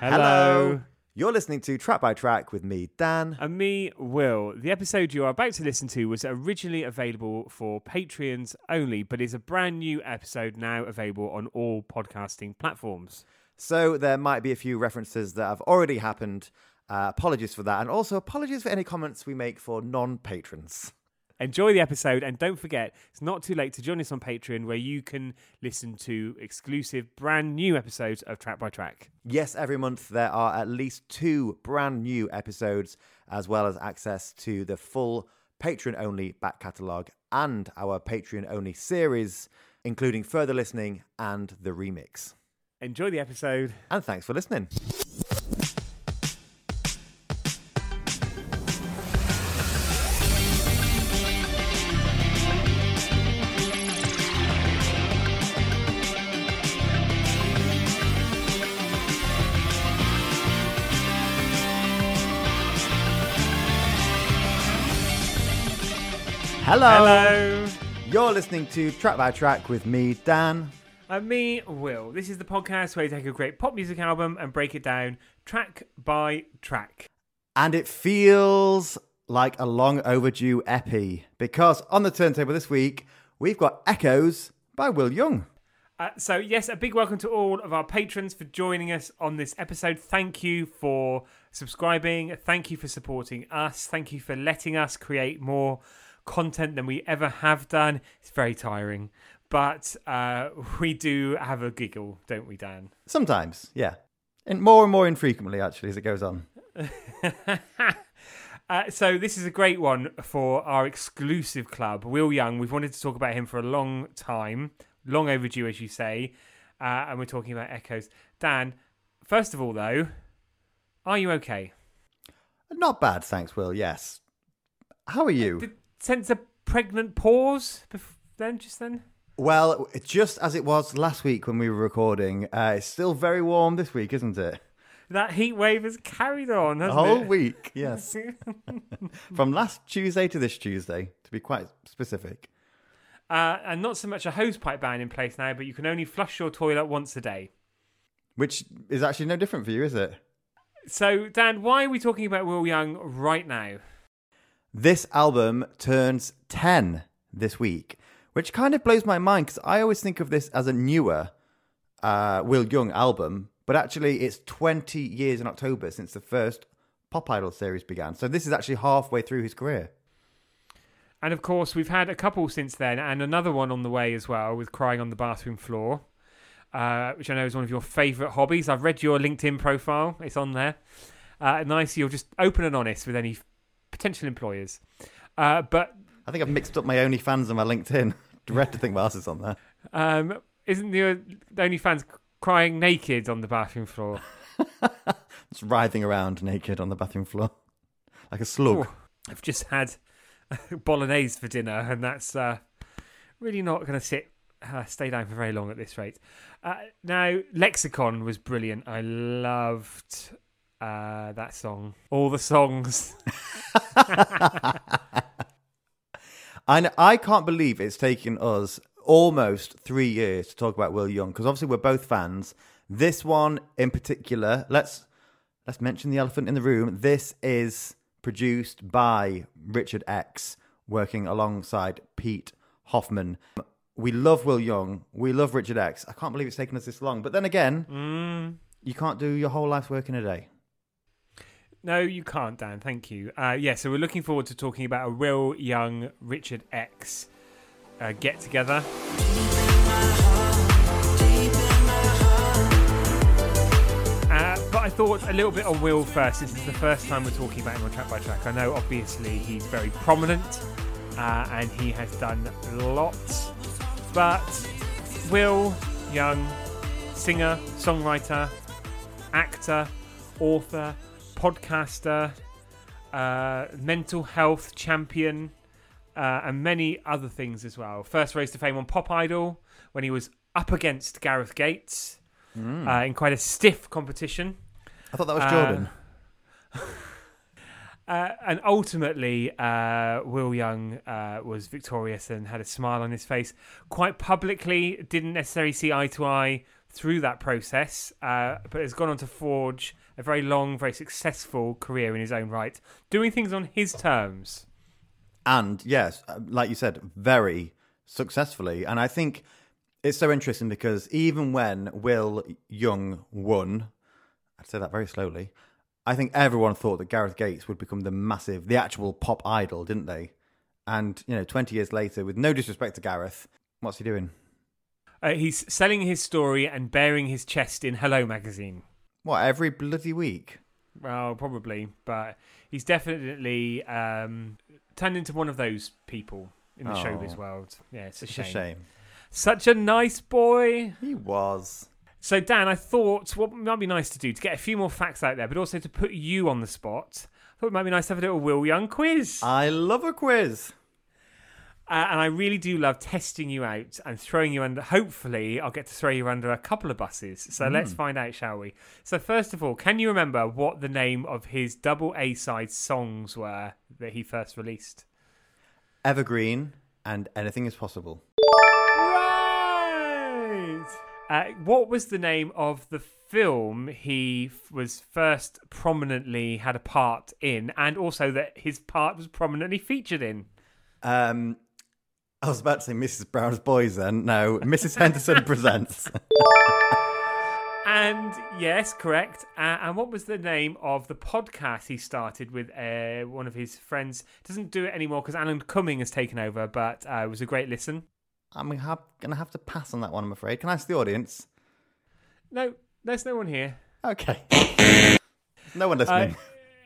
Hello. You're listening to Track by Track with me, Dan. And me, Will. The episode you are about to listen to was originally available for Patreons only, but is a brand new episode now available on all podcasting platforms. So there might be a few references that have already happened. Uh, apologies for that. And also apologies for any comments we make for non patrons. Enjoy the episode and don't forget, it's not too late to join us on Patreon where you can listen to exclusive brand new episodes of Track by Track. Yes, every month there are at least two brand new episodes, as well as access to the full Patreon only back catalogue and our Patreon only series, including further listening and the remix. Enjoy the episode. And thanks for listening. Hello. Hello. You're listening to Track by Track with me, Dan. And me, Will. This is the podcast where you take a great pop music album and break it down track by track. And it feels like a long overdue epi because on the turntable this week, we've got Echoes by Will Young. Uh, so, yes, a big welcome to all of our patrons for joining us on this episode. Thank you for subscribing. Thank you for supporting us. Thank you for letting us create more content than we ever have done. It's very tiring, but uh, we do have a giggle, don't we, Dan? Sometimes, yeah. And more and more infrequently, actually, as it goes on. Uh, so this is a great one for our exclusive club, Will Young. We've wanted to talk about him for a long time, long overdue, as you say, uh, and we're talking about Echoes. Dan, first of all, though, are you okay? Not bad, thanks, Will. Yes. How are you? Did sense a pregnant pause bef- then, just then? Well, just as it was last week when we were recording, uh, it's still very warm this week, isn't it? That heat wave has carried on, The hasn't it? whole it? week, yes. From last Tuesday to this Tuesday, to be quite specific. uh, and not so much a hosepipe ban in place now, but you can only flush your toilet once a day. Which is actually no different for you, is it? So, Dan, why are we talking about Will Young right now? This album turns 10 this week, which kind of blows my mind because I always think of this as a newer uh, Will Young album, but actually it's 20 years in October since the first Pop Idol series began. So this is actually halfway through his career. And of course, we've had a couple since then, and another one on the way as well with Crying on the Bathroom Floor, uh, which I know is one of your favourite hobbies. I've read your LinkedIn profile, it's on there. Uh, nice, you're just open and honest with any potential employers. Uh, but I think I've mixed up my OnlyFans and my LinkedIn. Dread to think what else is on there. um, isn't the, the only fans crying naked on the bathroom floor? it's writhing around naked on the bathroom floor like a slug. Ooh, I've just had bolognese for dinner, and that's uh, really not going to sit uh, stay down for very long at this rate. Uh, now, Lexicon was brilliant. I loved uh, that song. All the songs. I kn- I can't believe it's taken us almost three years to talk about Will Young because obviously we're both fans. This one in particular, let's let's mention the elephant in the room. This is produced by Richard X, working alongside Pete Hofmann. We love Will Young. We love Richard X. I can't believe it's taken us this long. But then again, Mm, you can't do your whole life's work in a day. No, you can't, Dan. Thank you. Uh, yeah, so we're looking forward to talking about a real young Richard X uh, get together. Uh, but I thought a little bit on Will first. This is the first time we're talking about him on track by track. I know, obviously, he's very prominent uh, and he has done lots. But Will Young, singer, songwriter, actor, author, podcaster, uh, mental health champion, uh, and many other things as well. First rose to fame on Pop Idol when he was up against Gareth Gates uh, in quite a stiff competition. I thought that was Jordan. Uh, and ultimately, uh, Will Young uh, was victorious and had a smile on his face. Quite publicly, didn't necessarily see eye to eye through that process, uh, but has gone on to forge a very long, very successful career in his own right, doing things on his terms. And yes, uh, like you said, very successfully. And I think it's so interesting because even when Will Young won, I'd say that very slowly, I think everyone thought that Gareth Gates would become the massive, the actual pop idol, didn't they? And, you know, 20 years later, with no disrespect to Gareth, what's he doing? Uh, he's selling his story and bearing his chest in Hello magazine. What, every bloody week? Well, probably, but he's definitely um, turned into one of those people in the Oh. showbiz world. Yeah, it's a It's shame. a shame. Such a nice boy. He was. So, Dan, I thought what might be nice to do to get a few more facts out there, but also to put you on the spot. I thought it might be nice to have a little Will Young quiz. I love a quiz. Uh, and I really do love testing you out and throwing you under. Hopefully, I'll get to throw you under a couple of buses. So let's find out, shall we? So, first of all, can you remember what the name of his double A side songs were that he first released? Evergreen and anything is possible. Right! Uh, what was the name of the film he was first prominently had a part in, and also that his part was prominently featured in? Um, I was about to say Mrs. Brown's Boys then. No, Mrs. Henderson presents. And yes, correct. Uh, and what was the name of the podcast he started with uh, one of his friends? Doesn't do it anymore because Alan Cumming has taken over, but uh, it was a great listen. I'm going to have to pass on that one, I'm afraid. Can I ask the audience? No, there's no one here. Okay. no one Uh, listening.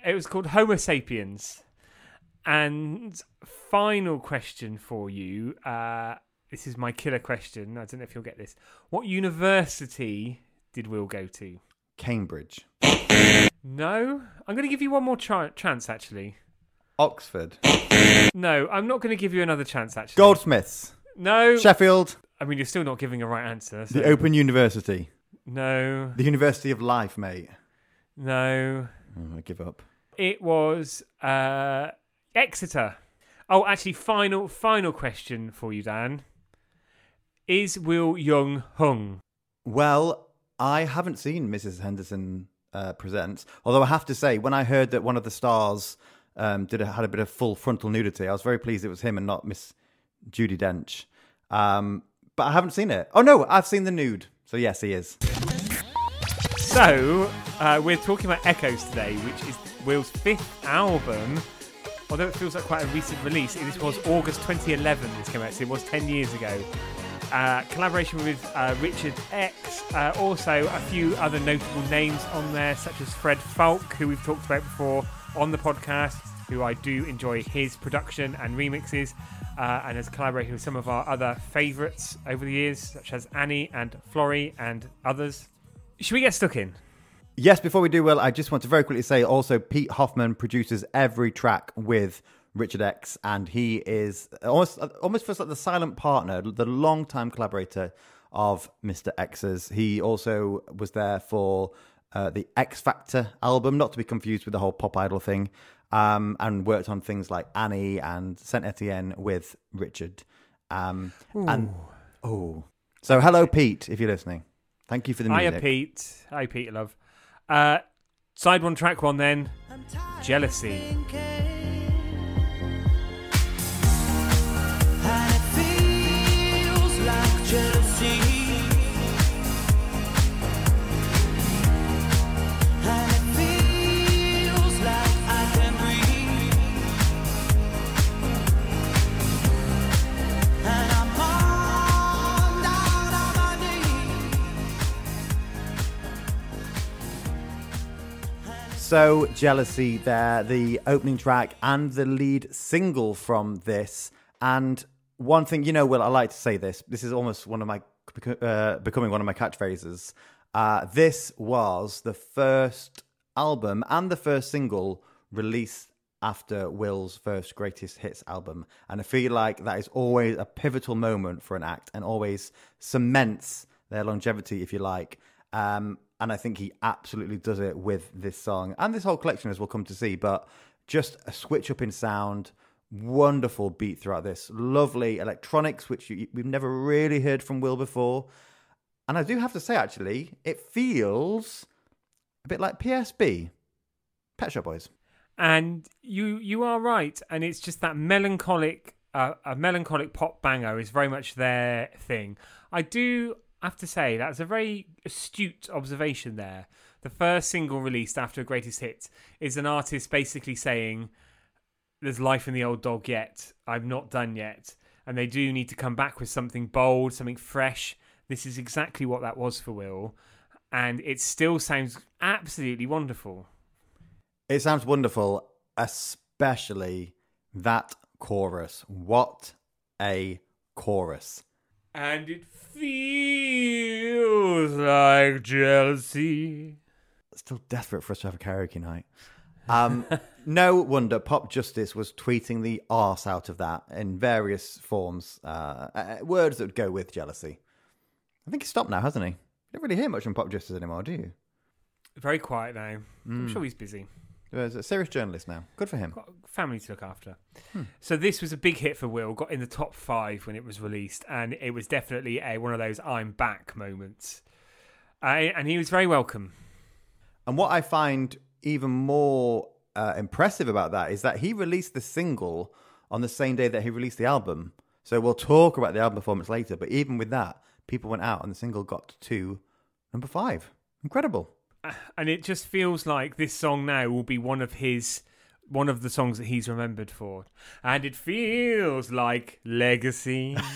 it was called Homo sapiens. And final question for you. Uh, this is my killer question. I don't know if you'll get this. What university did Will go to? Cambridge. No, I'm going to give you one more ch- chance. Actually, Oxford. no, I'm not going to give you another chance. Actually, Goldsmiths. No, Sheffield. I mean you're still not giving a right answer. So. The Open University. No, The University of Life, mate. no, Oh, I give up. it was uh, Exeter. Oh, actually, final final question for you, Dan. Is Will Young hung? Well, I haven't seen Mrs. Henderson uh, present. Although I have to say, when I heard that one of the stars um, did a, had a bit of full frontal nudity, I was very pleased it was him and not Miss Judi Dench. Um, but I haven't seen it. Oh no, I've seen the nude. So yes, he is. So, uh, we're talking about Echoes today, which is Will's fifth album. Although it feels like quite a recent release, this was August 2011 this came out, so it was 10 years ago. Uh, collaboration with uh, Richard X, uh, also a few other notable names on there, such as Fred Falke, who we've talked about before on the podcast, who I do enjoy his production and remixes, uh, and has collaborated with some of our other favourites over the years, such as Annie and Florrie and others. Should we get stuck in? Yes, before we do, Will, I just want to very quickly say also Pete Hofmann produces every track with Richard X, and he is almost almost feels like the silent partner, the long-time collaborator of Mr. X's. He also was there for uh, the X Factor album, not to be confused with the whole pop idol thing, um, and worked on things like Annie and Saint Etienne with Richard. Um, and oh, so hello, Pete, if you're listening. Thank you for the music. Hiya, Pete. Hi, Pete, love. Uh, side one, track one, then. Jealousy. So, Jealousy, there, the opening track and the lead single from this. And one thing, you know, Will, I like to say this. This is almost one of my, uh, becoming one of my catchphrases. Uh, this was the first album and the first single released after Will's first greatest hits album. And I feel like that is always a pivotal moment for an act and always cements their longevity, if you like. Um, and I think he absolutely does it with this song and this whole collection, as we'll come to see. But just a switch up in sound, wonderful beat throughout this, lovely electronics, which you, we've never really heard from Will before. And I do have to say, actually, it feels a bit like PSB, Pet Shop Boys. And you you are right, and it's just that melancholic, uh, a melancholic pop banger is very much their thing. I do have to say that's a very astute observation there. The first single released after a greatest hit is an artist basically saying, "There's life in the old dog yet. I'm not done yet." And they do need to come back with something bold, something fresh. This is exactly what that was for Will, and it still sounds absolutely wonderful. It sounds wonderful, especially that chorus. What a chorus. And it feels like jealousy. Still desperate for us to have a karaoke night. Um, no wonder Popjustice was tweeting the arse out of that in various forms, uh, uh, words that would go with jealousy. I think he's stopped now, hasn't he? You don't really hear much from Popjustice anymore, do you? Very quiet now. I'm sure he's busy. He's a serious journalist now. Good for him. Got family to look after. So this was a big hit for Will. Got in the top five when it was released, and it was definitely a one of those "I'm back" moments. Uh, and he was very welcome. And what I find even more uh, impressive about that is that he released the single on the same day that he released the album. So we'll talk about the album performance later. But even with that, people went out and the single got to number five. Incredible. And it just feels like this song now will be one of his one of the songs that he's remembered for and it feels like legacy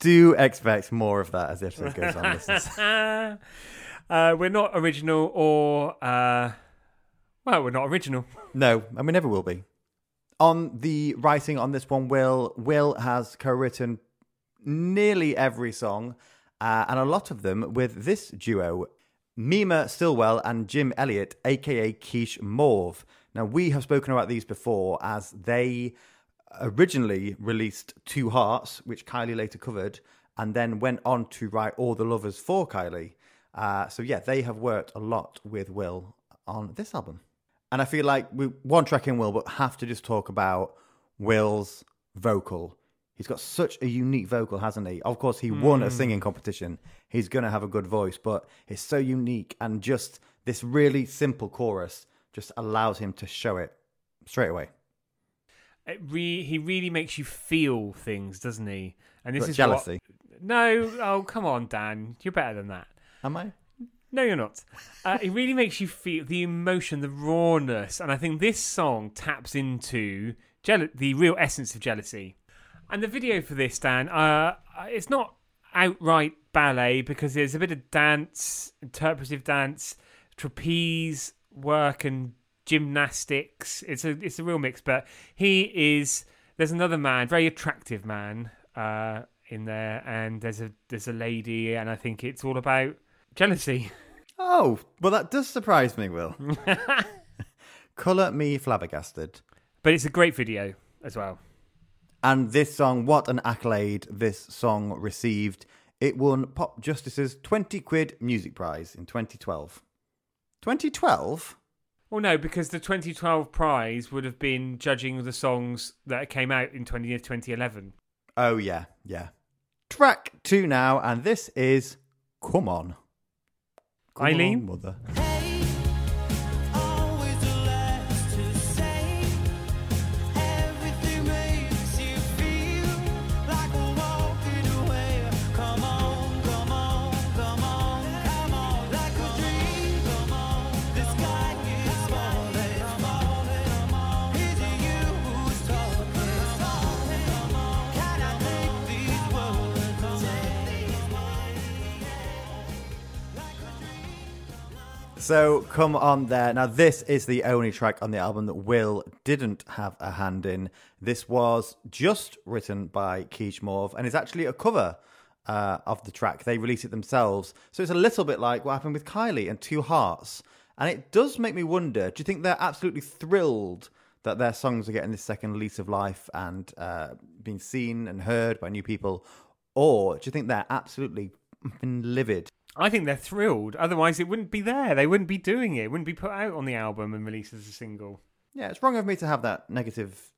Do expect more of that as the episode goes on, listeners. uh, we're not original or uh, well we're not original No, and we never will be. On the writing on this one, Will Will has co-written nearly every song, uh, and a lot of them with this duo, Mima Stilwell and Jim Eliot, aka Kish Mauve. Now we have spoken about these before, as they originally released Two Hearts, which Kylie later covered, and then went on to write All the Lovers for Kylie. Uh, so yeah, they have worked a lot with Will on this album. And I feel like we one track in Will, but have to just talk about Will's vocal. He's got such a unique vocal, hasn't he? Of course, he won a singing competition. He's going to have a good voice, but it's so unique. And just this really simple chorus just allows him to show it straight away. it re- he really makes you feel things doesn't he and this But is jealousy. what, no oh come on dan you're better than that Am I? No, you're not. Uh, it really makes you feel the emotion, the rawness, and I think this song taps into jeal- the real essence of jealousy. And the video for this, Dan, uh, it's not outright ballet because there's a bit of dance, interpretive dance, trapeze work, and gymnastics. It's a it's a real mix. But he is there's another man, very attractive man, uh, in there, and there's a there's a lady, and I think it's all about jealousy. Oh, well, that does surprise me, Will. Colour me flabbergasted. But it's a great video as well. And this song, what an accolade this song received. It won Popjustice's 20 quid music prize in 2012. 2012? Well, no, because the 2012 prize would have been judging the songs that came out in 20, 2011. Oh, yeah, yeah. Track two now, and this is Come On. Come Eileen? On, mother. So come on there. Now, this is the only track on the album that Will didn't have a hand in. This was just written by Kish Mauve and is actually a cover uh, of the track. They released it themselves. So it's a little bit like what happened with Kylie and Two Hearts. And it does make me wonder do you think they're absolutely thrilled that their songs are getting this second lease of life and uh, being seen and heard by new people? Or do you think they're absolutely livid I think they're thrilled. Otherwise, it wouldn't be there. They wouldn't be doing it. It wouldn't be put out on the album and released as a single. Yeah, it's wrong of me to have that negative.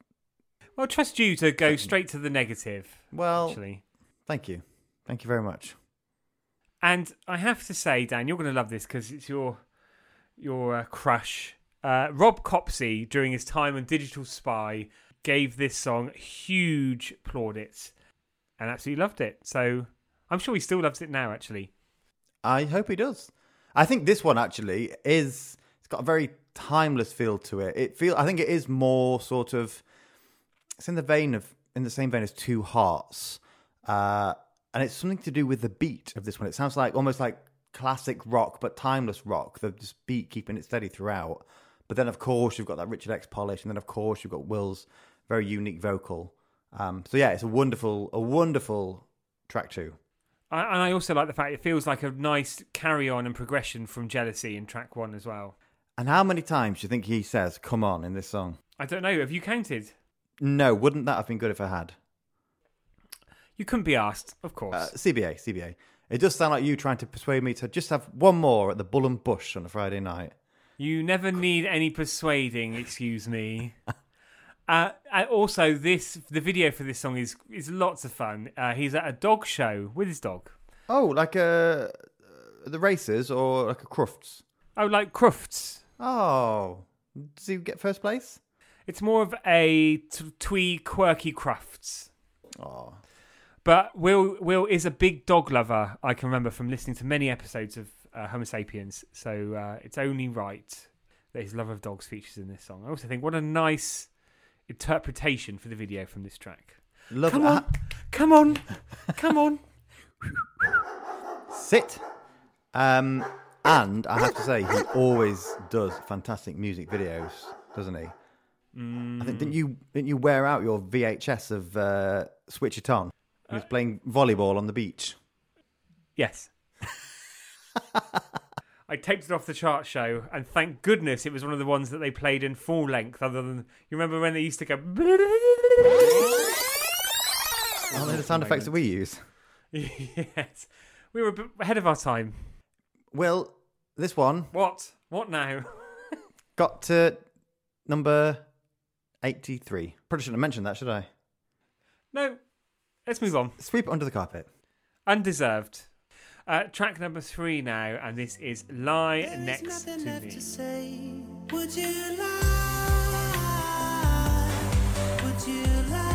Well, trust you to go straight to the negative. Well, Actually, thank you. Thank you very much. And I have to say, Dan, you're going to love this because it's your your uh, crush. Uh, Rob Copsey, during his time on Digital Spy, gave this song huge plaudits and absolutely loved it. So I'm sure he still loves it now. Actually, I hope he does. I think this one actually is. It's got a very timeless feel to it. It feel. I think it is more sort of. It's in the vein of in the same vein as Two Hearts, uh, and it's something to do with the beat of this one. It sounds like almost like classic rock, but timeless rock. The just beat keeping it steady throughout. But then, of course, you've got that Richard X polish, and then, of course, you've got Will's very unique vocal. Um, so yeah, it's a wonderful, a wonderful track too. I, and I also like the fact it feels like a nice carry on and progression from Jealousy in track one as well. And how many times do you think he says "come on" in this song? I don't know. Have you counted? No, wouldn't that have been good if I had? You couldn't be asked, of course. Uh, CBA, CBA. It does sound like you trying to persuade me to just have one more at the Bull and Bush on a Friday night. You never need any persuading, excuse me. Uh, also, this the video for this song is is lots of fun. Uh, he's at a dog show with his dog. Oh, like uh, the races or like a Crufts? Oh, like Crufts. Oh, does he get first place? It's more of a t- twee, quirky Crufts. Oh, But Will Will is a big dog lover. I can remember from listening to many episodes of uh, Homo Sapiens. So uh, it's only right that his love of dogs features in this song. I also think what a nice interpretation for the video from this track. love Come on, come on, come on. Sit. Um, and I have to say, he always does fantastic music videos, doesn't he? I think didn't you didn't you wear out your VHS of uh, Switch It On? He was playing volleyball on the beach. Yes. I taped it off the chart show, and thank goodness it was one of the ones that they played in full length. Other than you remember when they used to go. Aren't they the sound effects that we use? yes, we were a bit ahead of our time. Well, this one What? What now? got to number eighty-three. Probably shouldn't have mentioned that, should I? No. Let's move on. Sweep under the carpet. Undeserved. Uh, track number three now, and this is "Lie Next to Me." to say. Would you lie? Would you lie?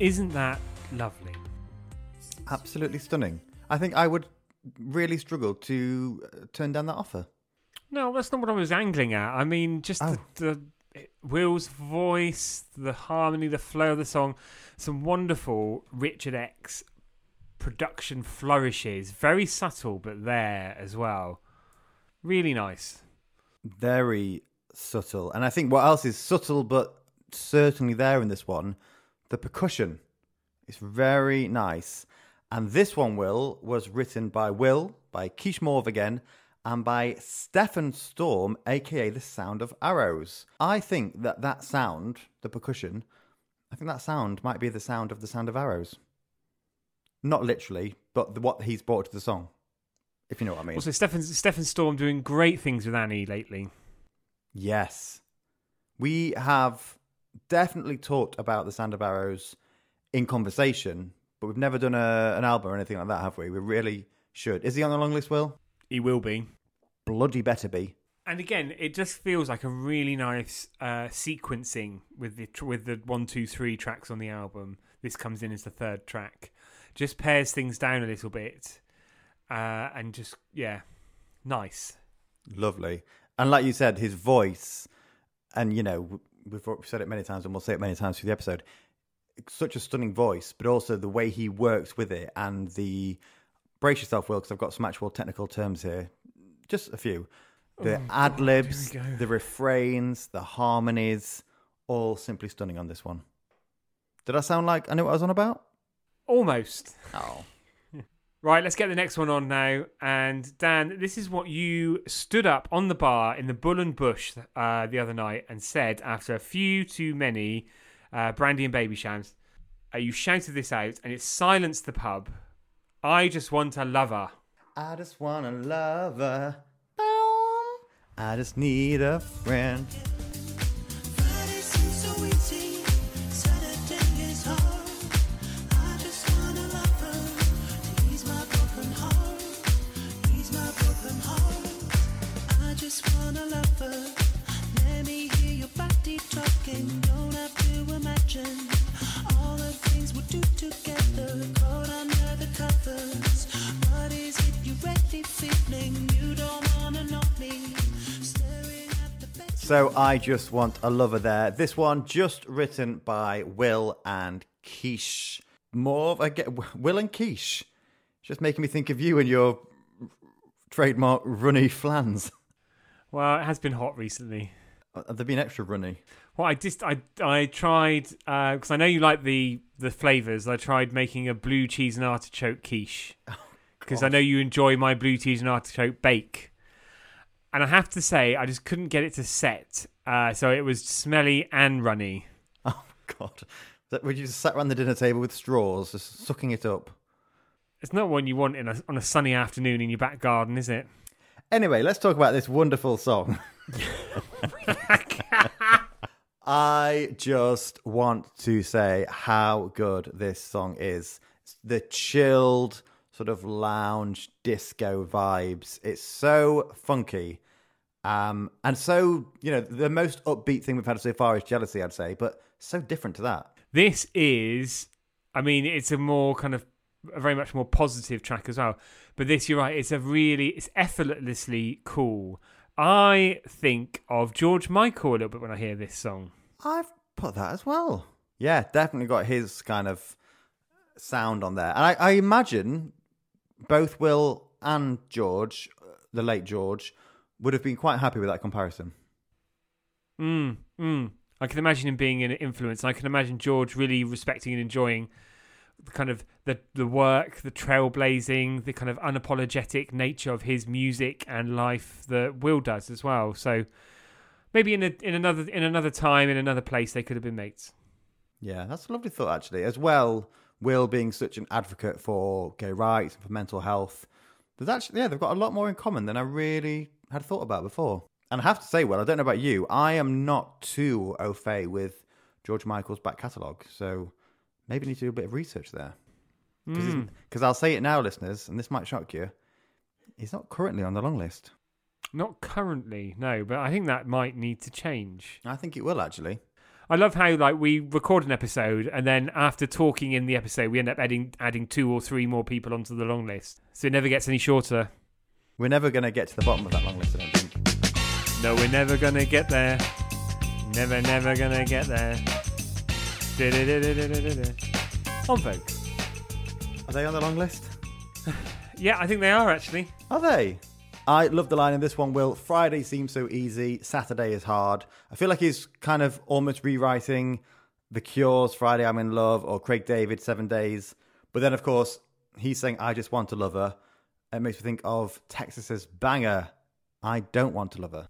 Isn't that lovely? Absolutely stunning. I think I would really struggle to uh, turn down that offer. No, that's not what I was angling at. I mean, just Oh. the, the Will's voice, the harmony, the flow of the song, some wonderful Richard X production flourishes. Very subtle, but there as well. Really nice. Very subtle. And I think what else is subtle but certainly there in this one, the percussion. It's very nice. And this one, Will, was written by Will, by Kish Mauve again, and by Stefan Storm, aka The Sound of Arrows. I think that that sound, the percussion, I think that sound might be the sound of The Sound of Arrows. Not literally, but the, what he's brought to the song, if you know what I mean. Also, Stefan, Stefan Storm doing great things with Annie lately. Yes. We have definitely talked about the Sound of Arrows in conversation, but we've never done a, an album or anything like that, have we? We really should. Is he on the long list, Will? He will be. Bloody better be. And again, it just feels like a really nice uh, sequencing with the tr- with the one, two, three tracks on the album. This comes in as the third track, just pairs things down a little bit, uh, and just yeah, nice. Lovely. And like you said, his voice, and you know, we've said it many times and we'll say it many times through the episode, such a stunning voice, but also the way he works with it and the. Brace yourself, Will, because I've got some actual technical terms here. Just a few. The oh, ad libs, here we go. the refrains, the harmonies, all simply stunning on this one. Did I sound like I knew what I was on about? Almost. Oh. Right, let's get the next one on now. And Dan, this is what you stood up on the bar in the Bull and Bush uh, the other night and said after a few too many uh, brandy and Babychams. Uh, you shouted this out and it silenced the pub. I just want a lover. I just want a lover. Boom. I just need a friend. So I just want a lover there. This one just written by Will and Quiche. More of a get Will and Quiche. Just making me think of you and your trademark runny flans. Well, it has been hot recently. Uh, have they been extra runny? Well, I just I I tried because I know you like the the flavors. I tried making a blue cheese and artichoke quiche because I know you enjoy my blue cheese and artichoke bake. And I have to say, I just couldn't get it to set. Uh, so it was smelly and runny. Oh God! That would you just sat around the dinner table with straws, just sucking it up? It's not one you want in a, on a sunny afternoon in your back garden, is it? Anyway, let's talk about this wonderful song. I just want to say how good this song is. The chilled, sort of lounge disco vibes. It's so funky. Um, and so, you know, the most upbeat thing we've had so far is Jealousy, I'd say, but so different to that. This is, I mean, it's a more kind of a very much more positive track as well. But this, you're right, it's a really, it's effortlessly cool. I think of George Michael a little bit when I hear this song. I've put that as well. Yeah, definitely got his kind of sound on there. And I, I imagine both Will and George, uh, the late George, would have been quite happy with that comparison. Mm, mm. I can imagine him being an influence. I can imagine George really respecting and enjoying the kind of the the work, the trailblazing, the kind of unapologetic nature of his music and life that Will does as well. So maybe in a, in another in another time in another place they could have been mates. Yeah, that's a lovely thought, actually. As well, Will being such an advocate for gay rights and for mental health, there's actually, yeah, they've got a lot more in common than I really had thought about before. And I have to say, Will, I don't know about you, I am not too au fait with George Michael's back catalogue. So maybe need to do a bit of research there. Because hmm. I'll say it now, listeners, and this might shock you. He's not currently on the long list. Not currently, no, but I think that might need to change. I think it will, actually. I love how like we record an episode and then after talking in the episode we end up adding adding two or three more people onto the long list. So it never gets any shorter. We're never going to get to the bottom of that long list, I don't think. No, we're never gonna get there. Never, never gonna get there. On folks. Are they on the long list? Yeah, I think they are actually. Are they? I love the line in this one, Will. Friday seems so easy, Saturday is hard. I feel like he's kind of almost rewriting The Cure's Friday I'm in Love or Craig David Seven Days. But then, of course, he's saying I just want to love her. It makes me think of Texas's banger, I don't want to love her.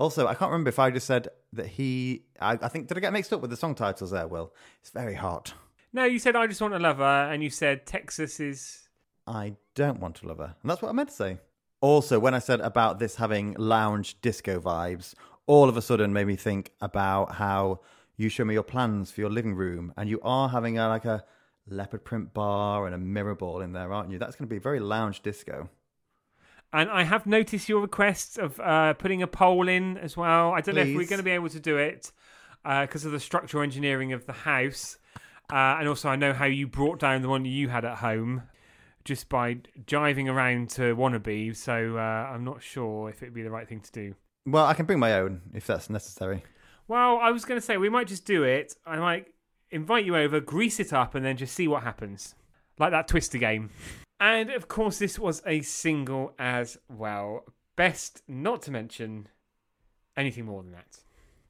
Also, I can't remember if I just said that he. I, I think, did I get mixed up with the song titles there, Will? It's very hot. No, you said I just want a lover, and you said Texas is. I don't want to love her. And that's what I meant to say. Also, when I said about this having lounge disco vibes, all of a sudden made me think about how you show me your plans for your living room and you are having a, like a leopard print bar and a mirror ball in there, aren't you? That's going to be very lounge disco. And I have noticed your request of uh, putting a poll in as well. I don't know if we're going to be able to do it because of the structural engineering of the house. Uh, and also, I know how you brought down the one you had at home just by jiving around to Wannabe. So uh, I'm not sure if it'd be the right thing to do. Well, I can bring my own if that's necessary. Well, I was going to say we might just do it. I might invite you over, grease it up, and then just see what happens. Like that Twister game. And of course, this was a single as well. Best not to mention anything more than that.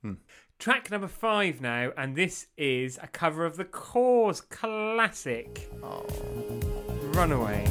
Hmm. Track number five now, and this is a cover of the Corrs classic Runaway.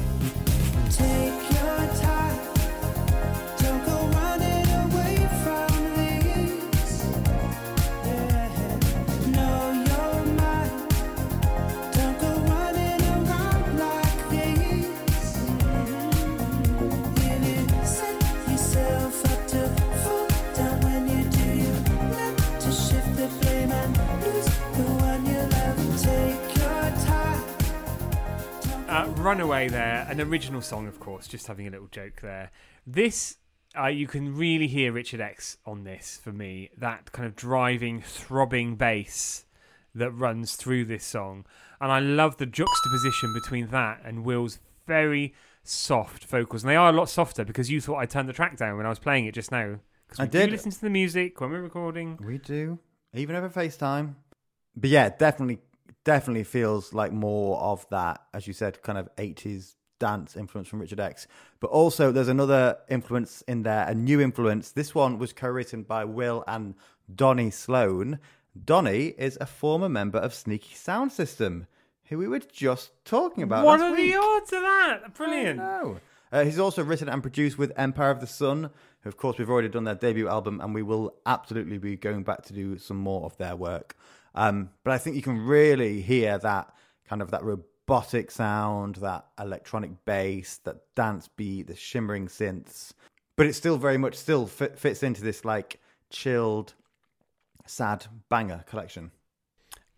Runaway there, an original song, of course, just having a little joke there. This, uh, you can really hear Richard X on this for me. That kind of driving, throbbing bass that runs through this song. And I love the juxtaposition between that and Will's very soft vocals. And they are a lot softer because you thought I turned the track down when I was playing it just now. Because I we do did. listen to the music when we're recording. We do, even over FaceTime. But yeah, definitely, definitely feels like more of that, as you said, kind of 80s dance influence from Richard X. But also, there's another influence in there, a new influence. This one was co written by Will and Donnie Sloan. Donnie is a former member of Sneaky Sound System, who we were just talking about. What last are week. the odds of that? Brilliant. Uh, he's also written and produced with Empire of the Sun, of course, we've already done their debut album, and we will absolutely be going back to do some more of their work. Um, but I think you can really hear that kind of that robotic sound, that electronic bass, that dance beat, the shimmering synths. But it still very much still fit, fits into this like chilled, sad banger collection.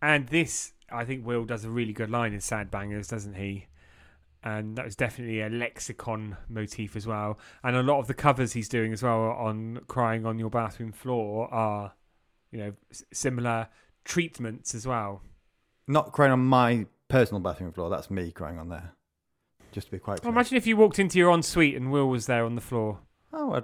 And this, I think, Will does a really good line in Sad Bangers, doesn't he? And that was definitely a lexicon motif as well. And a lot of the covers he's doing as well on Crying on Your Bathroom Floor are, you know, s- similar treatments as well. Not crying on my personal bathroom floor. That's me crying on there. Just to be quite Well, imagine if you walked into your ensuite and Will was there on the floor. Oh, I'd,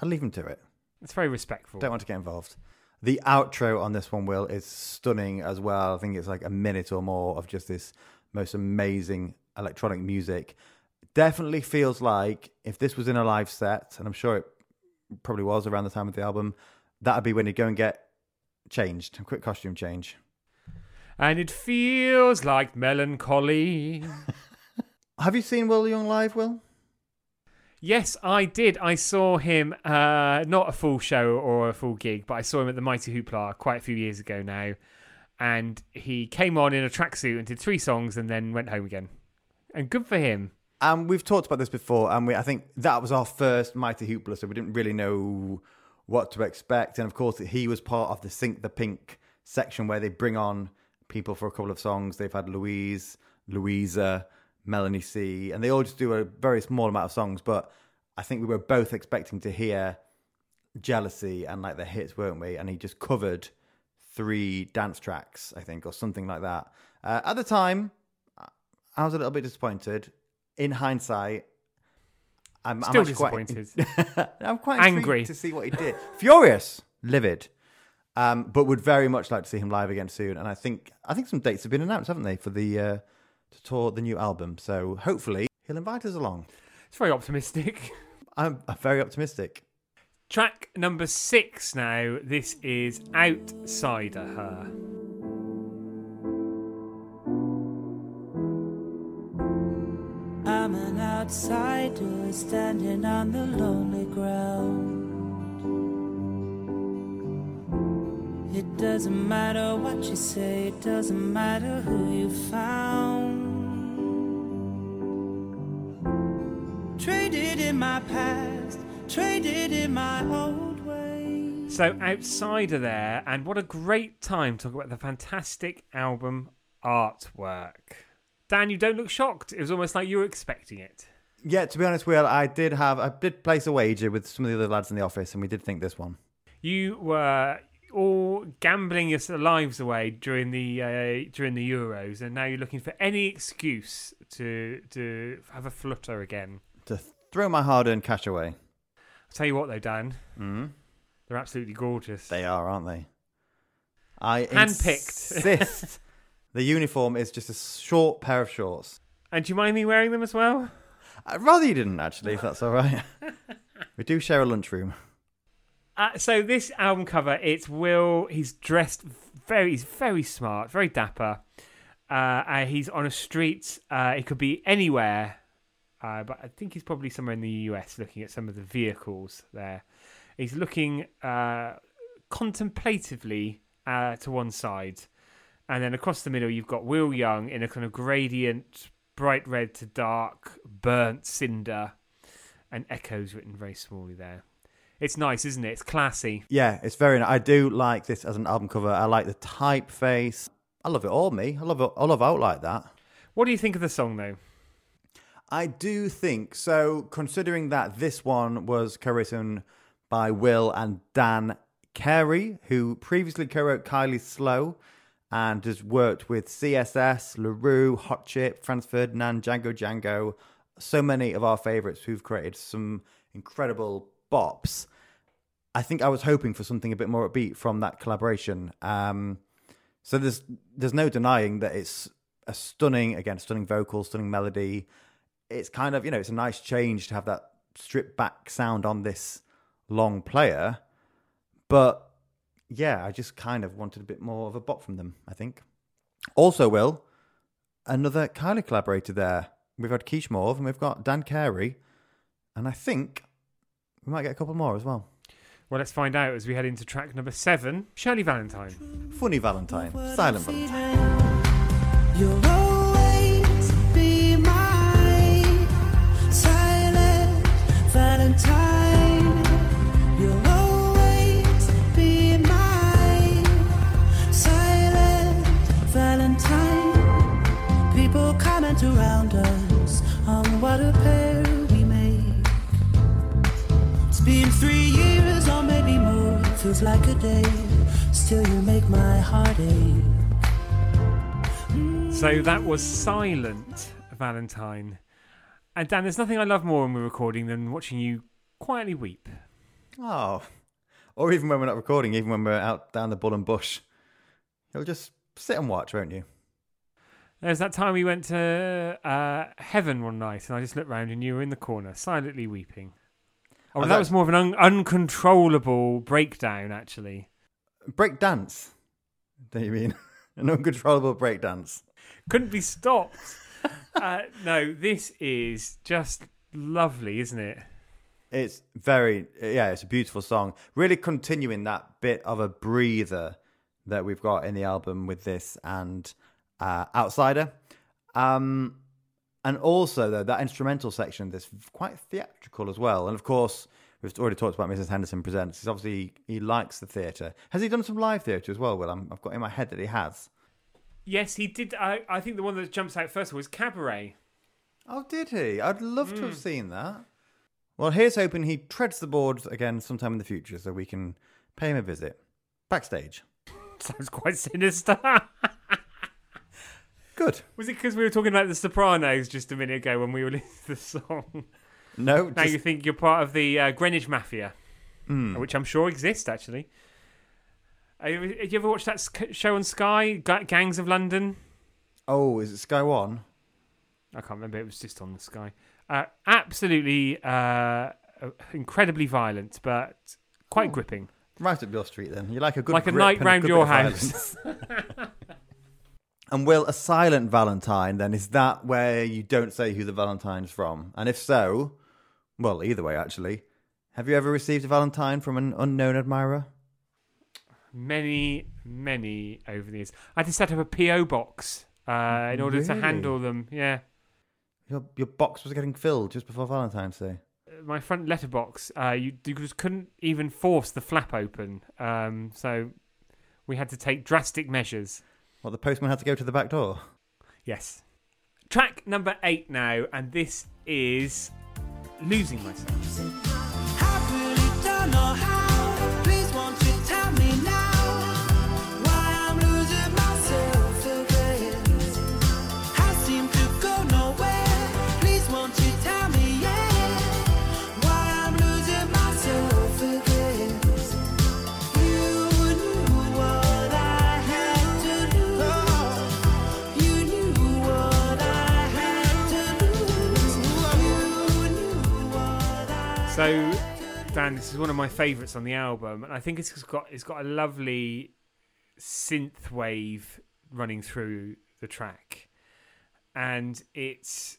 I'll leave him to it. It's very respectful. Don't want to get involved. The outro on this one, Will, is stunning as well. I think it's like a minute or more of just this most amazing electronic music. Definitely feels like if this was in a live set, and I'm sure it probably was around the time of the album, that'd be when he'd go and get changed, a quick costume change. And it feels like melancholy. Have you seen Will Young live, Will? Yes, I did. I saw him, uh, not a full show or a full gig, but I saw him at the Mighty Hoopla quite a few years ago now. And he came on in a tracksuit and did three songs and then went home again. And good for him. And we've talked about this before, and we I think that was our first Mighty Hoopla, so we didn't really know what to expect. And of course, he was part of the Sink the Pink section where they bring on people for a couple of songs. They've had Louise, Louisa, Melanie C, and they all just do a very small amount of songs. But I think we were both expecting to hear Jealousy and like the hits, weren't we? And he just covered three dance tracks, I think, or something like that. Uh, at the time, I was a little bit disappointed. In hindsight, I'm Still I'm actually quite- disappointed. I'm quite Angry. to see what he did. Furious, livid, um, but would very much like to see him live again soon. And I think I think some dates have been announced, haven't they, for the uh, to tour the new album? So hopefully he'll invite us along. It's very optimistic. I'm, I'm very optimistic. Track number six now. This is Outsider Her. Outsider standing on the lonely ground. It doesn't matter what you say, it doesn't matter who you found. Traded in my past, traded in my old ways. So Outsider there, and what a great time to talk about the fantastic album artwork. Dan, you don't look shocked. It was almost like you were expecting it. Yeah, to be honest, Will, I did have I did place a wager with some of the other lads in the office, and we did think this one. You were all gambling your lives away during the uh, during the Euros, and now you're looking for any excuse to to have a flutter again. To throw my hard-earned cash away. I'll tell you what, though, Dan, Mm. they're absolutely gorgeous. They are, aren't they? I Handpicked. insist. the uniform is just a short pair of shorts. And do you mind me wearing them as well? I'd rather you didn't, actually, if that's all right. we do share a lunchroom. Uh, so this album cover, it's Will. He's dressed very, he's very smart, very dapper. Uh, uh, he's on a street. Uh, it could be anywhere, uh, but I think he's probably somewhere in the US, looking at some of the vehicles there. He's looking uh, contemplatively uh, to one side, and then across the middle, you've got Will Young in a kind of gradient, bright red to dark, burnt cinder, and echoes written very smallly there. It's nice, isn't it? It's classy. Yeah, it's very. I do like this as an album cover. I like the typeface. I love it all. Me, I love it. I love out like that. What do you think of the song, though? I do think so. Considering that this one was co-written by Will and Dan Carey, who previously co-wrote Kylie Slow and has worked with CSS, La Roux, Hot Chip, Franz Ferdinand, Django Django, so many of our favorites who've created some incredible bops. I think I was hoping for something a bit more upbeat from that collaboration. Um, so there's there's no denying that it's a stunning again, stunning vocal, stunning melody. It's kind of you know it's a nice change to have that stripped back sound on this long player, but yeah, I just kind of wanted a bit more of a bot from them. I think. Also, Will another Kylie collaborator there. We've had Kish Mauve and we've got Dan Carey, and I think we might get a couple more as well. Well, let's find out as we head into track number seven Shirley Valentine. Funny Valentine, Silent Valentine. You'll People around us on what a pair we make. It's been three years or maybe more. Feels like a day. Still, you make my heart ache. So that was Silent Valentine. And Dan, there's nothing I love more when we're recording than watching you quietly weep. Oh, or even when we're not recording, even when we're out down the bull and bush, you'll just sit and watch, won't you? There's that time we went to uh, heaven one night, and I just looked round and you were in the corner, silently weeping. Oh, that that- was more of an un- uncontrollable breakdown, actually. Break dance. Do you mean an uncontrollable break dance? Couldn't be stopped. uh, no, this is just lovely, isn't it? It's very yeah, it's a beautiful song. Really continuing that bit of a breather that we've got in the album with this and uh, Outsider. Um, and also though that instrumental section that's quite theatrical as well. And of course, we've already talked about Mrs. Henderson presents. He's obviously he likes the theatre. Has he done some live theatre as well? Will I'm, I've got in my head that he has. Yes, he did. I, I think the one that jumps out first was Cabaret. Oh, did he? I'd love to have seen that. Well, here's hoping he treads the boards again sometime in the future so we can pay him a visit. Backstage. Sounds quite sinister. Good. was it because we were talking about The Sopranos just a minute ago when we were listening to the song? No, Now just, you think you're part of the uh, Greenwich Mafia, which I'm sure exists actually. Uh, Have you ever watched that show on Sky, Ga- Gangs of London? oh, is it Sky One? I can't remember. It was just on the Sky. Uh, absolutely uh, incredibly violent, but quite Oh. gripping. Right up your street then. You like a good Like a night round your house. and will a silent Valentine then is that where you don't say who the Valentine's from? And if so, well, either way actually. Have you ever received a Valentine from an unknown admirer? many, many over the years. I had to set up a PO box uh, in order to handle them. Yeah. Your your box was getting filled just before Valentine's Day. my front letterbox, uh, you, you just couldn't even force the flap open. Um, so we had to take drastic measures. What the postman had to go to the back door. Yes. Track number eight now, and this is Losing Myself. So Dan, this is one of my favourites on the album, and I think it's got it's got a lovely synth wave running through the track, and it's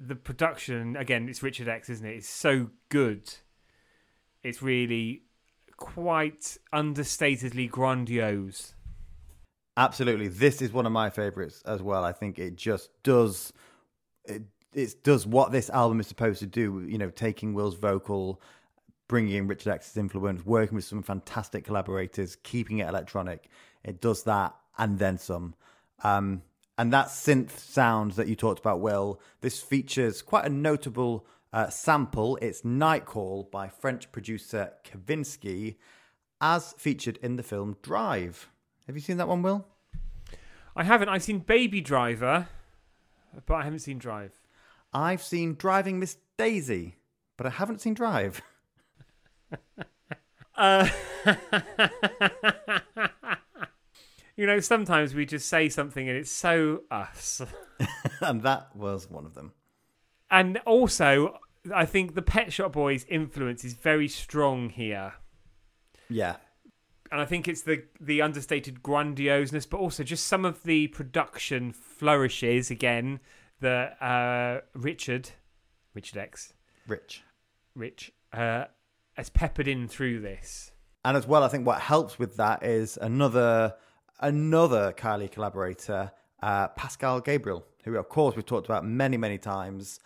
the production again. It's Richard X, isn't it? It's so good. It's really quite understatedly grandiose. Absolutely, this is one of my favorites as well. I think it just does it. It does what this album is supposed to do. You know, taking Will's vocal, bringing in Richard X's influence, working with some fantastic collaborators, keeping it electronic. It does that and then some. Um, and that synth sound that you talked about, Will, this features quite a notable uh, sample. It's Night Call by French producer Kavinsky, as featured in the film Drive. Have you seen that one, Will? I haven't. I've seen Baby Driver, but I haven't seen Drive. I've seen Driving Miss Daisy, but I haven't seen Drive. Uh, you know, sometimes we just say something and it's so us. and that was one of them. And also, I think the Pet Shop Boys influence is very strong here. Yeah. And I think it's the the understated grandioseness, but also just some of the production flourishes again that uh, Richard, Richard X, Rich. Rich, uh, has peppered in through this. And as well, I think what helps with that is another another Kylie collaborator, uh, Pascal Gabriel, who of course we've talked about many, many times.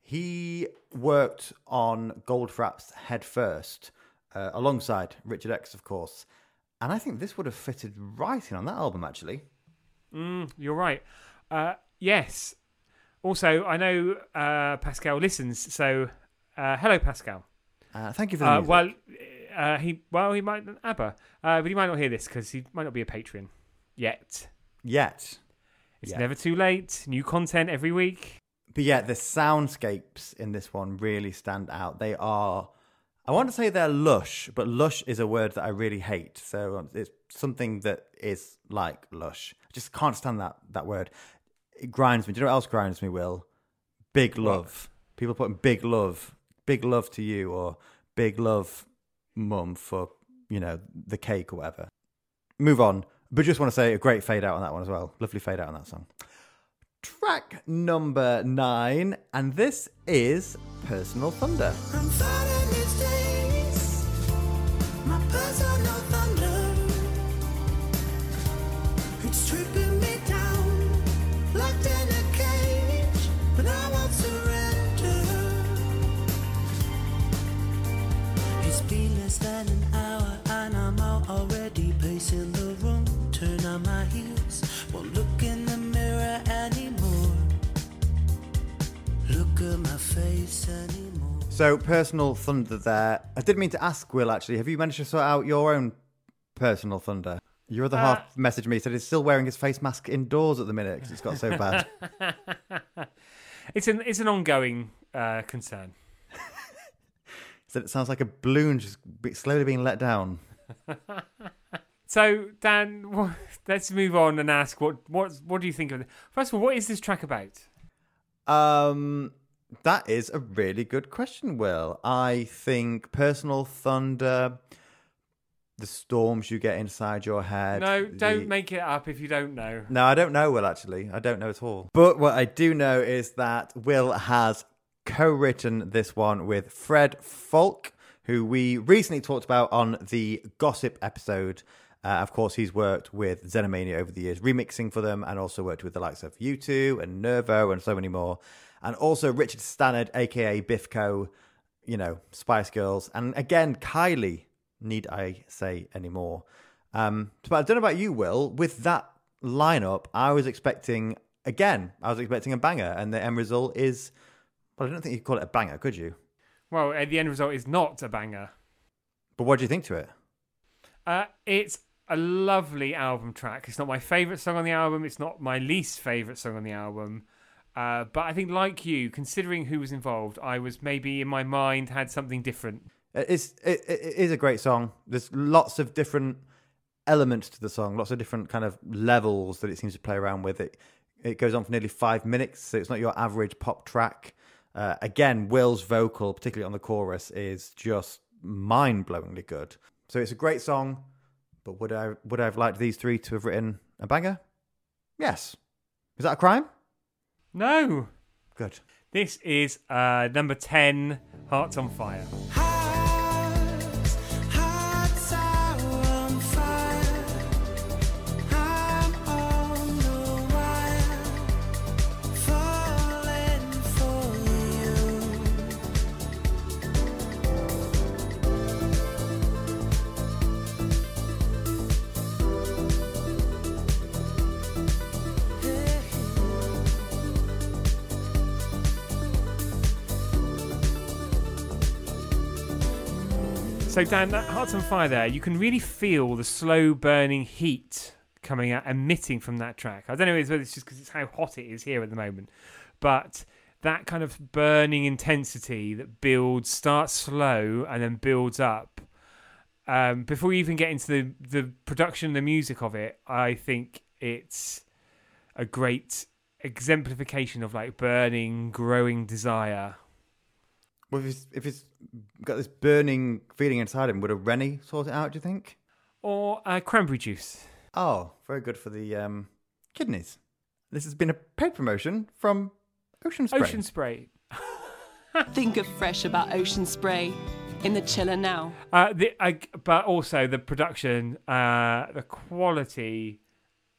He worked on Goldfrapp's Head First, uh, alongside Richard X, of course. And I think this would have fitted right in on that album, actually. Mm, you're right. Uh, yes. Also, I know uh, Pascal listens, so uh, hello, Pascal. Uh, thank you for the Uh, well, uh, he well he might ABBA, uh, but he might not hear this because he might not be a patron yet. Yet. It's Yeah. never too late. New content every week. But yeah, the soundscapes in this one really stand out. They are, I want to say they're lush, but lush is a word that I really hate. So um, it's something that is like lush. I just can't stand that that word. It grinds me. Do you know what else grinds me, Will? Big love. People putting big love, big love to you, or big love, mum, for, you know, the cake or whatever. Move on. But just want to say a great fade out on that one as well. Lovely fade out on that song track number nine, and this is Personal Thunder. So, Personal Thunder there. I did mean to ask Will actually, have you managed to sort out your own Personal Thunder? Your other Uh, half messaged me, said he's still wearing his face mask indoors at the minute because it's got so bad. It's an it's an ongoing uh, concern. said it sounds like a balloon just slowly being let down. So Dan, let's move on and ask what what what do you think of it? First of all, what is this track about? Um, that is a really good question, Will. I think Personal Thunder, the storms you get inside your head. No, don't the- make it up if you don't know. No, I don't know Will actually. I don't know at all. But what I do know is that Will has co-written this one with Fred Falke, who we recently talked about on the Gossip episode. Uh, of course, he's worked with Xenomania over the years, remixing for them, and also worked with the likes of U2 and Nervo and so many more. And also Richard Stannard, aka Biffco, you know, Spice Girls, and again Kylie. Need I say any more? Um, but I don't know about you, Will. With that lineup, I was expecting again. I was expecting a banger, and the end result is. Well, I don't think you could call it a banger, could you? Well, uh, the end result is not a banger. But what do you think to it? Uh, it's a lovely album track. It's not my favorite song on the album. It's not my least favorite song on the album. Uh, but I think, like you, considering who was involved, I was maybe in my mind had something different. It's it, it is a great song. There's lots of different elements to the song, lots of different kind of levels that it seems to play around with. It it goes on for nearly five minutes, so it's not your average pop track. Uh, again, Will's vocal, particularly on the chorus, is just mind blowingly good. So it's a great song, but would I would I have liked these three to have written a banger? Yes. Is that a crime? No, Good. this is uh, number ten, Hearts on Fire. So Dan, that Hearts on Fire there, you can really feel the slow burning heat coming out, emitting from that track. I don't know whether it's just because it's how hot it is here at the moment, but that kind of burning intensity that builds, starts slow and then builds up. Um, before you even get into the the production, the music of it, I think it's a great exemplification of like burning, growing desire. Well, if he's, if he's got this burning feeling inside him, would a Rennie sort it out, do you think? Or uh, cranberry juice. Oh, very good for the um, kidneys. This has been a paid promotion from Ocean Spray. Ocean spray. Think of fresh about Ocean Spray in the chiller now. Uh, the, I, but also the production, uh, the quality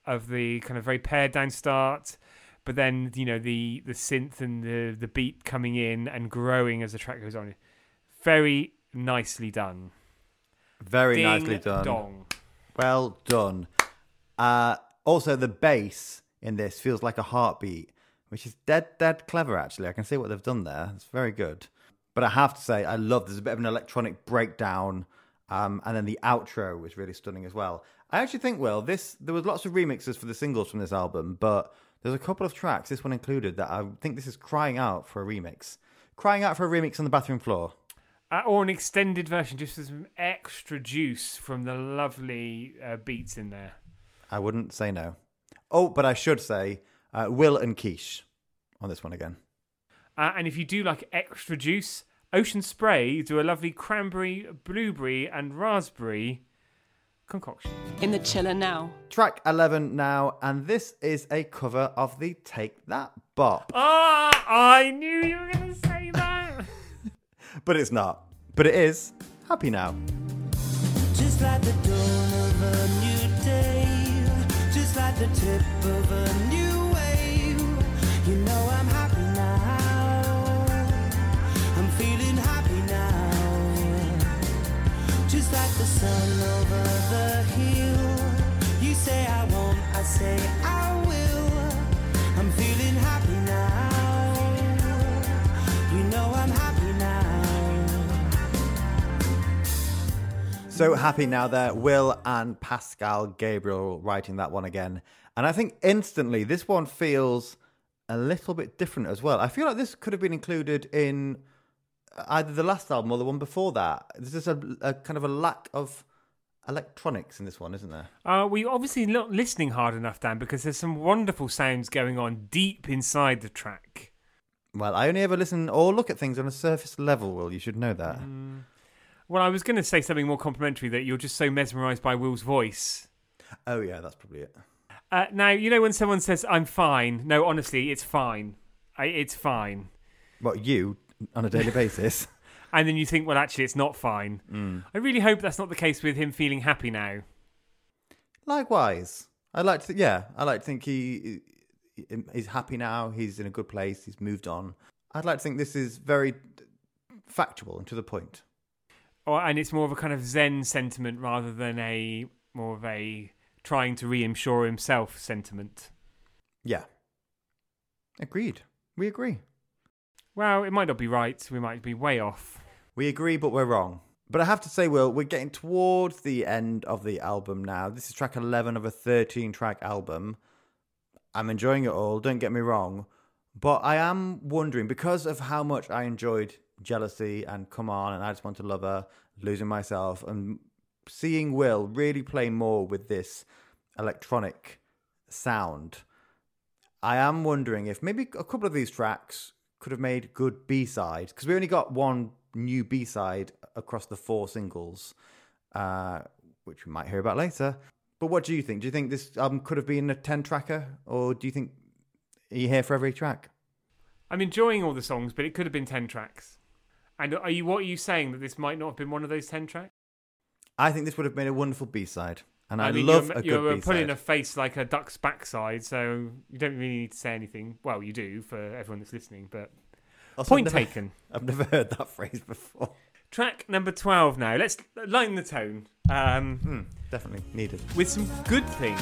of the kind of very pared down start, but then you know the the synth and the the beat coming in and growing as the track goes on. Very nicely done. Very Ding nicely done. Dong. Well done. Uh, also, the bass in this feels like a heartbeat, which is dead, dead clever, actually. I can see what they've done there. It's very good. But I have to say, I love there's a bit of an electronic breakdown, um, and then the outro was really stunning as well. I actually think, well this there was lots of remixes for the singles from this album, but there's a couple of tracks, this one included, that I think this is crying out for a remix. Crying out for a remix on the bathroom floor. Uh, or an extended version, just with some extra juice from the lovely uh, beats in there. I wouldn't say no. Oh, but I should say uh, Will and Kish on this one again. Uh, and if you do like extra juice, Ocean Spray do a lovely cranberry, blueberry, and raspberry concoction. In the chiller now. Track 11 now, and this is a cover of the Take That Bop. Ah, I knew you were going to say that. But it's not. But it is. Happy now. Just like the dawn of a new day, just like the tip of a new wave. You know I'm happy now. I'm feeling happy now. Just like the sun So happy now there. Will and Pascal Gabriel writing that one again. And I think instantly this one feels a little bit different as well. I feel like this could have been included in either the last album or the one before that. There's just a, a kind of a lack of electronics in this one, isn't there? Uh, we obviously not listening hard enough, Dan, because there's some wonderful sounds going on deep inside the track. Well, I only ever listen or look at things on a surface level, Will. You should know that. Well, I was going to say something more complimentary that you're just so mesmerised by Will's voice. Oh, yeah, that's probably it. Uh, now, you know when someone says, I'm fine. No, honestly, it's fine. I, it's fine. What, you on a daily basis? And then you think, well, actually, it's not fine. Hmm. I really hope that's not the case with him feeling happy now. Likewise, I like to. Yeah, I like to think he is happy now. He's in a good place. He's moved on. I'd like to think this is very factual and to the point. Or, and it's more of a kind of Zen sentiment rather than a more of a trying to reassure himself sentiment. Yeah, agreed. We agree. Well, it might not be right. We might be way off. We agree, but we're wrong. But I have to say, Will, we're getting towards the end of the album now. This is track 11 of a 13 track album. I'm enjoying it all, don't get me wrong. But I am wondering, because of how much I enjoyed Jealousy and Come On and I Just Want to Love Her, Losing Myself, and seeing Will really play more with this electronic sound, I am wondering if maybe a couple of these tracks could have made good B sides because we only got one new B side across the four singles, uh, which we might hear about later. But what do you think? Do you think this album could have been a 10 tracker, or do you think are you here for every track? I'm enjoying all the songs, but it could have been ten tracks. And are you? What are you saying that this might not have been one of those ten tracks? I think this would have been a wonderful B side. And I, I mean, love you're, a good you're putting a face like a duck's backside, so you don't really need to say anything. Well, you do for everyone that's listening, but point I've never, taken. I've never heard that phrase before. Track number twelve now. Let's lighten the tone um, Hmm, definitely needed. with some good things.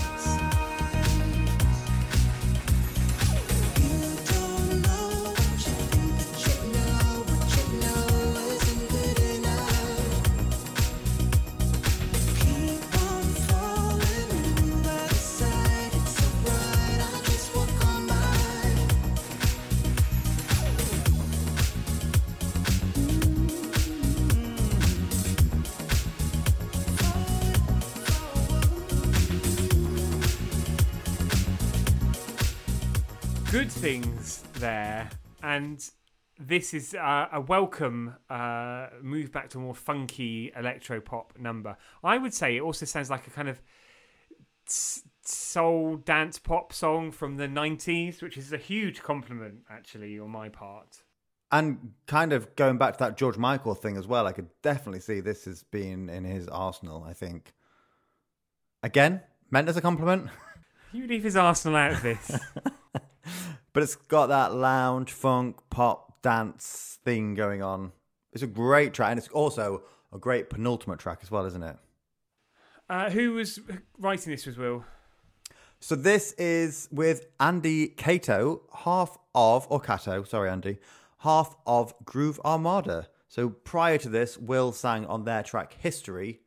Good things there, and this is uh, a welcome uh, move back to a more funky electro pop number. I would say it also sounds like a kind of soul dance pop song from the 90s, which is a huge compliment, actually, on my part. And kind of going back to that George Michael thing as well, I could definitely see this as being in his arsenal, I think. Again, meant as a compliment, You leave his Arsenal out of this. but it's got that lounge, funk, pop, dance thing going on. It's a great track, and it's also a great penultimate track as well, isn't it? uh, who was writing this was Will? So this is with Andy Cato, half of, or Cato, sorry, Andy, half of Groove Armada. So prior to this, Will sang on their track History.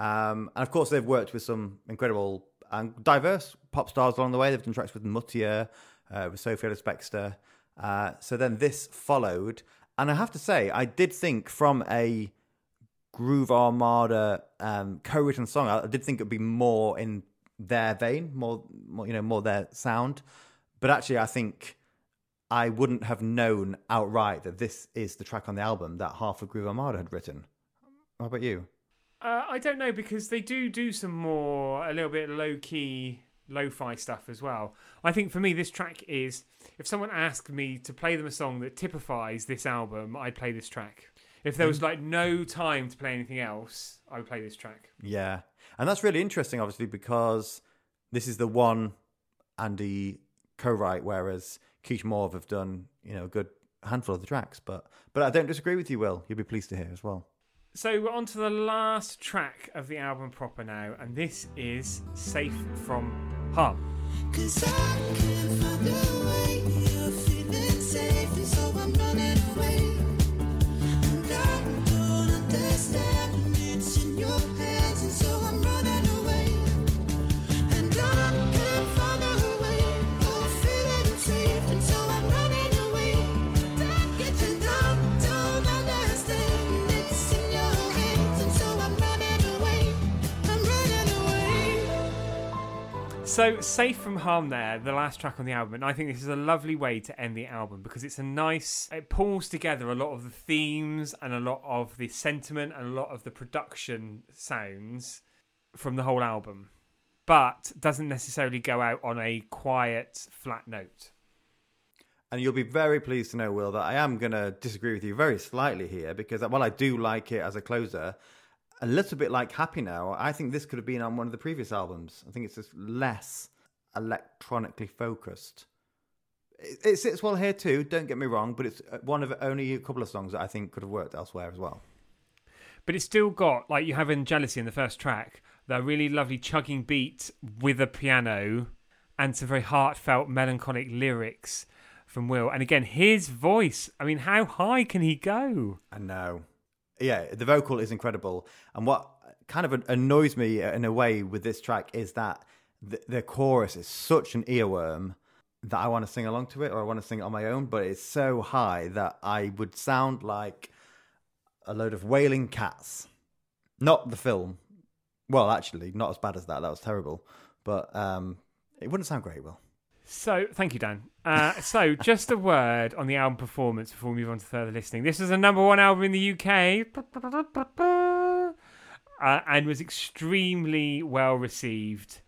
Um, and of course, they've worked with some incredible and diverse pop stars along the way. They've done tracks with Mutya, uh, with Sophie Ellis Bextor. Uh, so then this followed. And I have to say, I did think from a Groove Armada um, co-written song. I I did think it'd be more in their vein, more, more you know, more their sound. But actually, I think I wouldn't have known outright that this is the track on the album that half of Groove Armada had written. How about you? Uh, I don't know because they do do some more a little bit low key lo-fi stuff as well. I think for me this track is if someone asked me to play them a song that typifies this album, I'd play this track. If there was mm. like no time to play anything else, I would play this track. Yeah, and that's really interesting, obviously, because this is the one Andy co-write, whereas Kish Mauve have done you know a good handful of the tracks. But but I don't disagree with you, Will. You'll be pleased to hear as well. So we're on to the last track of the album proper now, and this is Safe from Harm. So, Safe from Harm, there, the last track on the album, and I think this is a lovely way to end the album because it's a nice, it pulls together a lot of the themes and a lot of the sentiment and a lot of the production sounds from the whole album, but doesn't necessarily go out on a quiet, flat note. And you'll be very pleased to know, Will, that I am going to disagree with you very slightly here because while I do like it as a closer, a little bit like Happy Now, I think this could have been on one of the previous albums. I think it's just less electronically focused. It, it sits well here too, don't get me wrong, but it's uh, one of only a couple of songs that I think could have worked elsewhere as well. But it's still got, like you have in Jealousy in the first track, the really lovely chugging beat with a piano and some very heartfelt, melancholic lyrics from Will. And again, his voice, I mean, how high can he go? I know. Yeah, the vocal is incredible. And what kind of annoys me in a way with this track is that the, the chorus is such an earworm that I want to sing along to it or I want to sing it on my own, but it's so high that I would sound like a load of wailing cats. Not the film. Well, actually, not as bad as that. That was terrible. But um, it wouldn't sound great, Will. So, thank you, Dan. Uh, so, just a word on the album performance before we move on to further listening. This was a number one album in the UK uh, and was extremely well received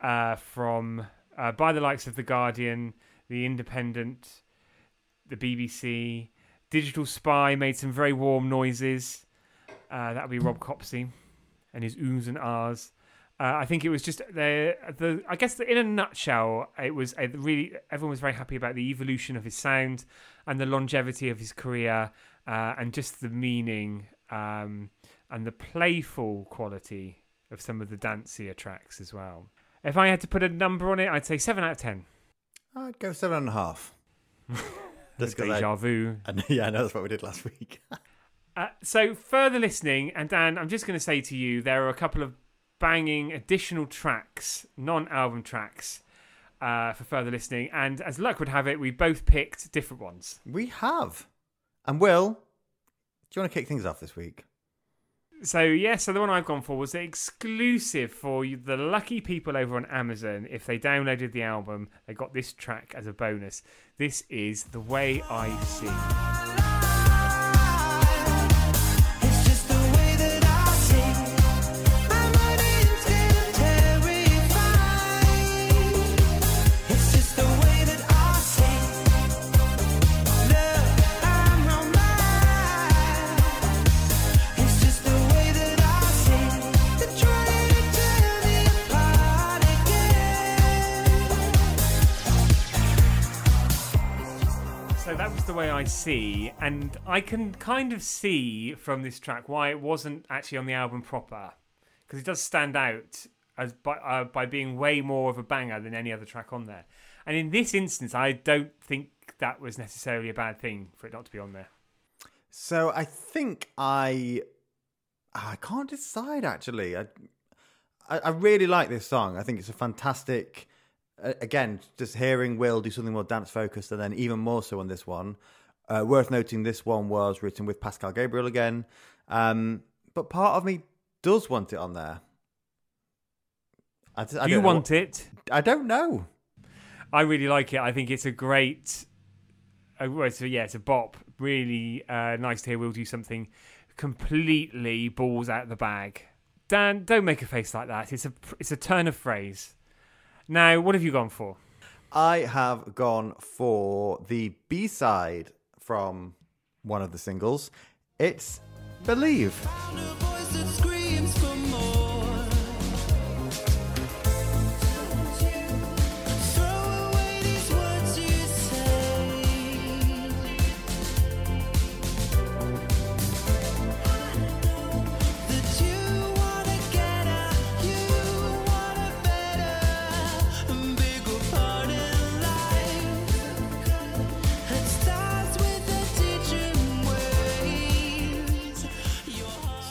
uh, from uh, by the likes of The Guardian, The Independent, the BBC. Digital Spy made some very warm noises. Uh, that would be Rob Copsey and his oohs and ahs. Uh, I think it was just the the. I guess the, in a nutshell, it was a really everyone was very happy about the evolution of his sound and the longevity of his career, uh, and just the meaning um, and the playful quality of some of the dancier tracks as well. If I had to put a number on it, I'd say seven out of ten. I'd go seven and a half. I- Deja vu. And yeah, I know that's what we did last week. Uh, so further listening, and Dan, I'm just going to say to you, there are a couple of banging additional tracks, non-album tracks, uh, for further listening. And as luck would have it, we both picked different ones. we have. And Will, do you want to kick things off this week? So yeah, so the one I've gone for was exclusive for the lucky people over on Amazon. If they downloaded the album, they got this track as a bonus. This is "The Way I See." I see, and I can kind of see from this track why it wasn't actually on the album proper, because it does stand out as by uh, by being way more of a banger than any other track on there. And in this instance, I don't think that was necessarily a bad thing for it not to be on there. So I think I I can't decide actually. I I, I really like this song. I think it's a fantastic. Again, just hearing Will do something more dance focused, and then even more so on this one. Uh, worth noting, this one was written with Pascal Gabriel again, um, but part of me does want it on there. I, I Do you know want it? I don't know. I really like it. I think it's a great. Uh, well, it's yeah, it's a bop. Really uh, nice to hear. We'll do something completely balls out of the bag. Dan, don't make a face like that. It's a it's a turn of phrase. Now, what have you gone for? I have gone for the B side from one of the singles. It's Believe.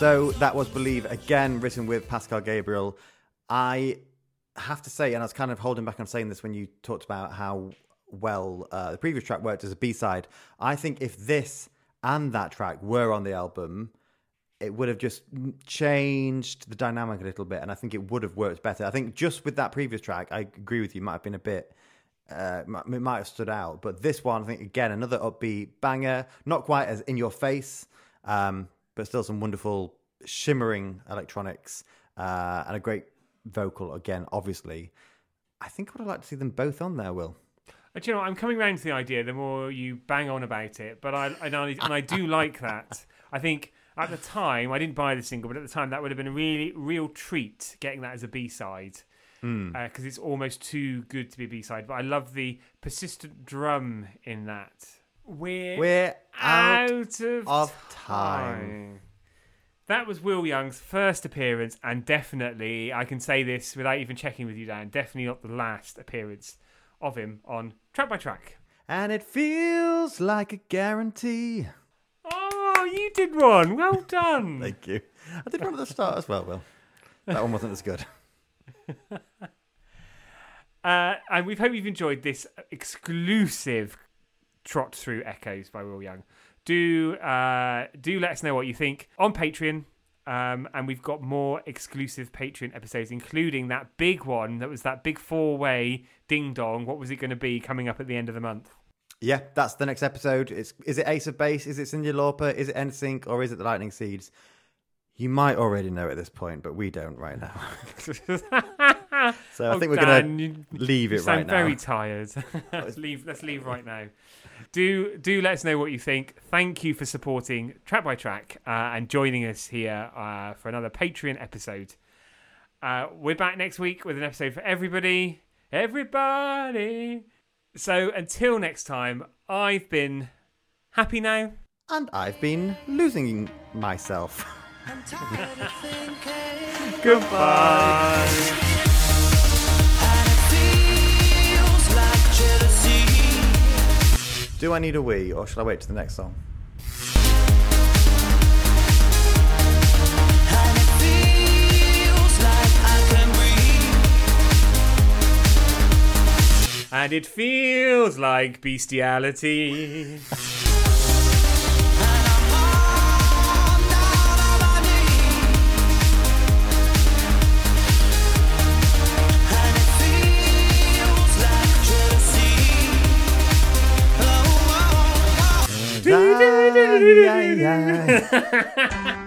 So that was Believe again, written with Pascal Gabriel. I have to say, and I was kind of holding back on saying this when you talked about how well uh, the previous track worked as a B side. I think if this and that track were on the album, it would have just changed the dynamic a little bit, and I think it would have worked better. I think just with that previous track, I agree with you, might have been a bit. Uh, it might have stood out, but this one, I think, again, another upbeat banger. Not quite as in your face, um, but still some wonderful shimmering electronics uh, and a great vocal. Again, obviously, I think I would like to see them both on there. Will Uh, Do you know. I'm coming round to the idea the more you bang on about it, but I and I, and I do like that. I think at the time I didn't buy the single, but at the time that would have been a really real treat getting that as a B side because it's almost too good to be a B side. But I love the persistent drum in that. We're, we're out. out of, of time. time. That was Will Young's first appearance, and definitely, I can say this without even checking with you, Dan, definitely not the last appearance of him on Track by Track. and it feels like a guarantee. Oh, you did one. Well done. Thank you. I did one at the start as well. Will that one wasn't as good. Uh, and we hope you've enjoyed this exclusive trot through Echoes by Will Young. Do uh, do let us know what you think on Patreon. Um, and we've got more exclusive Patreon episodes, including that big one that was that big four way ding dong. What was it going to be coming up at the end of the month? Yeah, that's the next episode. It's is it Ace of Base? Is it Cyndi Lauper? Is it NSYNC? Or is it the Lightning Seeds? You might already know at this point, but we don't right now. So I Oh, think we're gonna you- leave You it sound right very now. tired. let's leave. Let's leave right now. Do do let us know what you think. Thank you for supporting Track by Track uh, and joining us here uh, for another Patreon episode. Uh, we're back next week with an episode for everybody. Everybody. So until next time, I've been happy now. And I've been losing myself. I'm tired of thinking, Goodbye. Do I need a wee, or shall I wait to the next song? And it feels like I can breathe. And it feels like bestiality. Yeah, yeah.